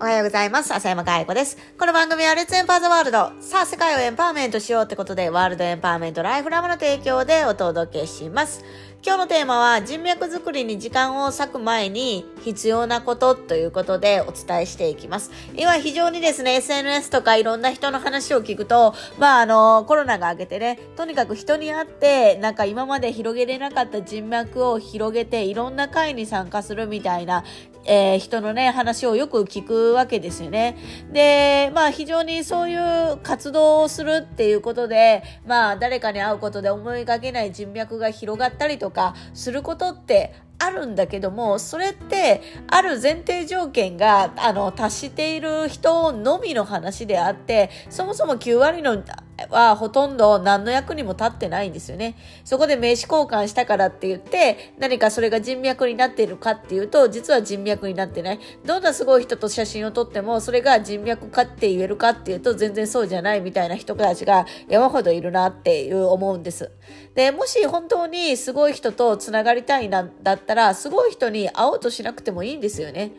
おはようございます。浅山かいこです。この番組はレッツエンパーザワールド。さあ、世界をエンパワーメントしようってことで、ワールドエンパワーメントライフラムの提供でお届けします。今日のテーマは人脈作りに時間を割く前に必要なことということでお伝えしていきます。今非常にですね、SNS とかいろんな人の話を聞くと、まああの、コロナが明けてね、とにかく人に会って、なんか今まで広げれなかった人脈を広げていろんな会に参加するみたいなえー、人のね、話をよく聞くわけですよね。で、まあ非常にそういう活動をするっていうことで、まあ誰かに会うことで思いがけない人脈が広がったりとかすることってあるんだけども、それって、ある前提条件が、あの、達している人のみの話であって、そもそも9割のはほとんど何の役にも立ってないんですよね。そこで名刺交換したからって言って、何かそれが人脈になっているかっていうと、実は人脈になってない。どんなすごい人と写真を撮っても、それが人脈かって言えるかっていうと、全然そうじゃないみたいな人たちが山ほどいるなっていう思うんです。で、もし本当にすごい人と繋がりたいなだったら、すごい人に会おうとしなくてもいいんですよね。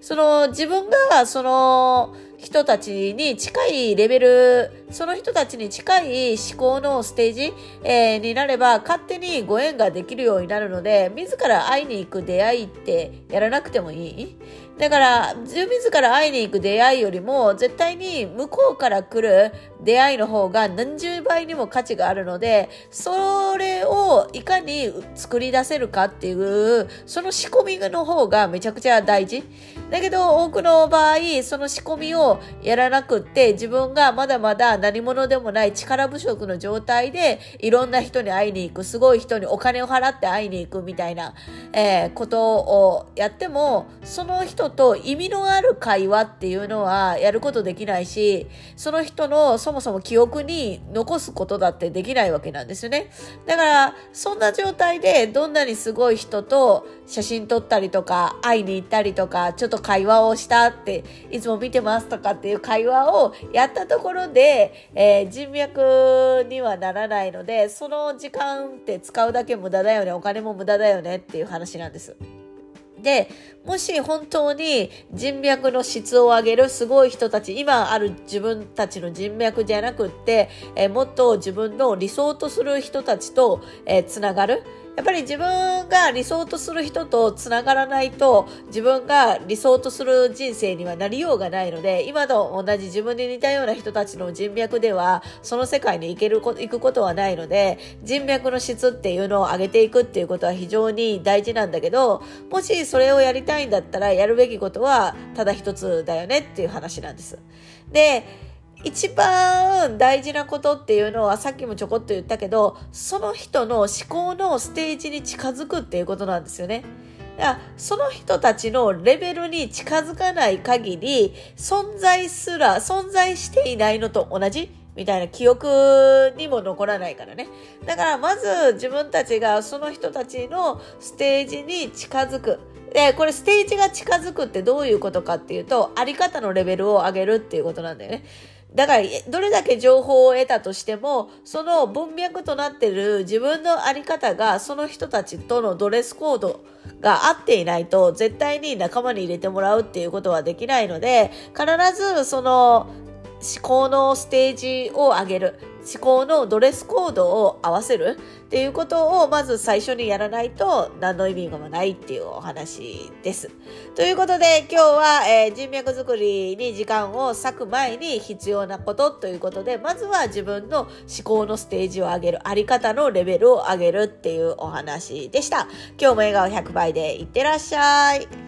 その自分がその人たちに近いレベル、その人たちに近い思考のステージ、えー、になれば勝手にご縁ができるようになるので、自ら会いに行く出会いってやらなくてもいい？だから、自ら会いに行く出会いよりも、絶対に向こうから来る出会いの方が何十倍にも価値があるので、それをいかに作り出せるかっていう、その仕込みの方がめちゃくちゃ大事。だけど、多くの場合、その仕込みをやらなくって、自分がまだまだ何者でもない力不足の状態で、いろんな人に会いに行く、すごい人にお金を払って会いに行くみたいな、えー、ことをやっても、その人と意味のある会話っていうのはやることできないし、その人のそもそも記憶に残すことだってできないわけなんですよね。だから、そんな状態でどんなにすごい人と写真撮ったりとか、会いに行ったりとか、ちょっと会話をしたって、いつも見てますとかかっていう会話をやったところで、えー、人脈にはならないので、その時間って使うだけ無駄だよね、お金も無駄だよねっていう話なんです。で、もし本当に人脈の質を上げるすごい人たち、今ある自分たちの人脈じゃなくって、えー、もっと自分の理想とする人たちと、えー、つながる。やっぱり自分が理想とする人とつながらないと自分が理想とする人生にはなりようがないので今と同じ自分に似たような人たちの人脈ではその世界に行ける行くことはないので人脈の質っていうのを上げていくっていうことは非常に大事なんだけどもしそれをやりたいんだったらやるべきことはただ一つだよねっていう話なんです。で一番大事なことっていうのはさっきもちょこっと言ったけどその人の思考のステージに近づくっていうことなんですよね。その人たちのレベルに近づかない限り存在すら存在していないのと同じみたいな記憶にも残らないからね。だからまず自分たちがその人たちのステージに近づく。で、これステージが近づくってどういうことかっていうと、あり方のレベルを上げるっていうことなんだよね。だから、どれだけ情報を得たとしても、その文脈となっている自分のあり方が、その人たちとのドレスコードが合っていないと、絶対に仲間に入れてもらうっていうことはできないので、必ずその思考のステージを上げる。思考のドレスコードを合わせるっていうことをまず最初にやらないと何の意味がないっていうお話です。ということで今日は、えー、人脈作りに時間を割く前に必要なことということでまずは自分の思考のステージを上げる、あり方のレベルを上げるっていうお話でした。今日も笑顔100倍でいってらっしゃい。